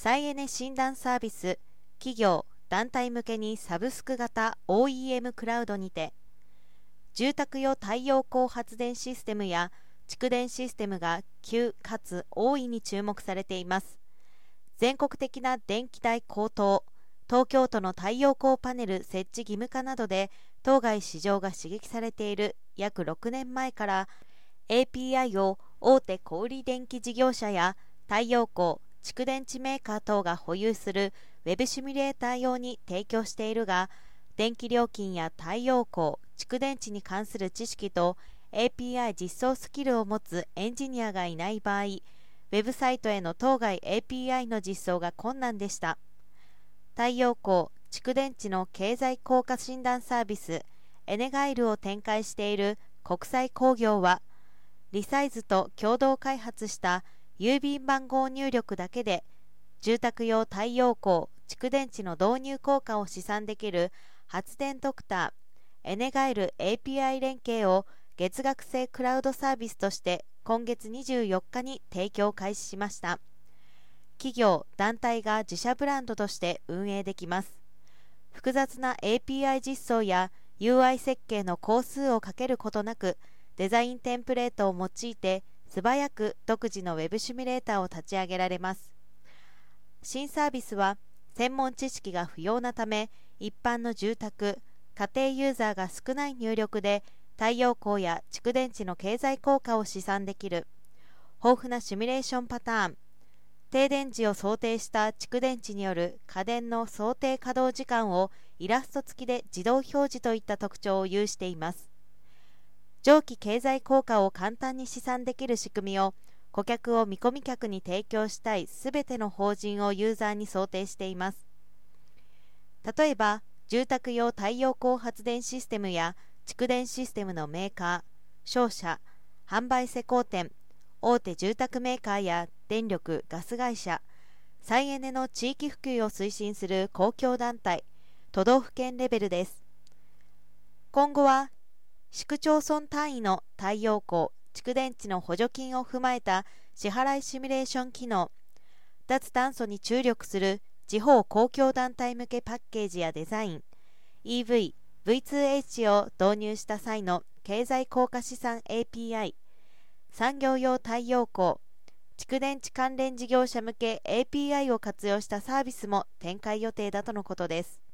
再エネ診断サービス企業団体向けにサブスク型 OEM クラウドにて住宅用太陽光発電システムや蓄電システムが急かつ大いに注目されています。全国的な電気代高騰東京都の太陽光パネル設置義務化などで当該市場が刺激されている約6年前から API を大手小売電気事業者や太陽光蓄電池メーカー等が保有するウェブシミュレーター用に提供しているが電気料金や太陽光蓄電池に関する知識と API 実装スキルを持つエンジニアがいない場合ウェブサイトへの当該 API の実装が困難でした。太陽光蓄電池の経済効果診断サービスエネガイルを展開している国際工業はリサイズと共同開発した郵便番号入力だけで住宅用太陽光蓄電池の導入効果を試算できる発電ドクターエネガイル API 連携を月額制クラウドサービスとして今月24日に提供開始しました。企業団体が自社ブランドとして運営できます。複雑な API 実装や UI 設計の工数をかけることなくデザインテンプレートを用いて素早く独自の Web シミュレーターを立ち上げられます。新サービスは専門知識が不要なため一般の住宅家庭ユーザーが少ない入力で太陽光や蓄電池の経済効果を試算できる。豊富なシミュレーションパターン。停電時を想定した蓄電池による家電の想定稼働時間をイラスト付きで自動表示といった特徴を有しています。上記経済効果を簡単に試算できる仕組みを顧客を見込み客に提供したいすべての法人をユーザーに想定しています。例えば住宅用太陽光発電システムや蓄電システムのメーカー商社販売施工店大手住宅メーカーや電力ガス会社再エネの地域普及を推進する公共団体都道府県レベルです。今後は市区町村単位の太陽光蓄電池の補助金を踏まえた支払いシミュレーション機能。脱炭素に注力する地方公共団体向けパッケージやデザイン。EV、V2H を導入した際の経済効果資産 API 産業用太陽光蓄電池関連事業者向け API を活用したサービスも展開予定だとのことです。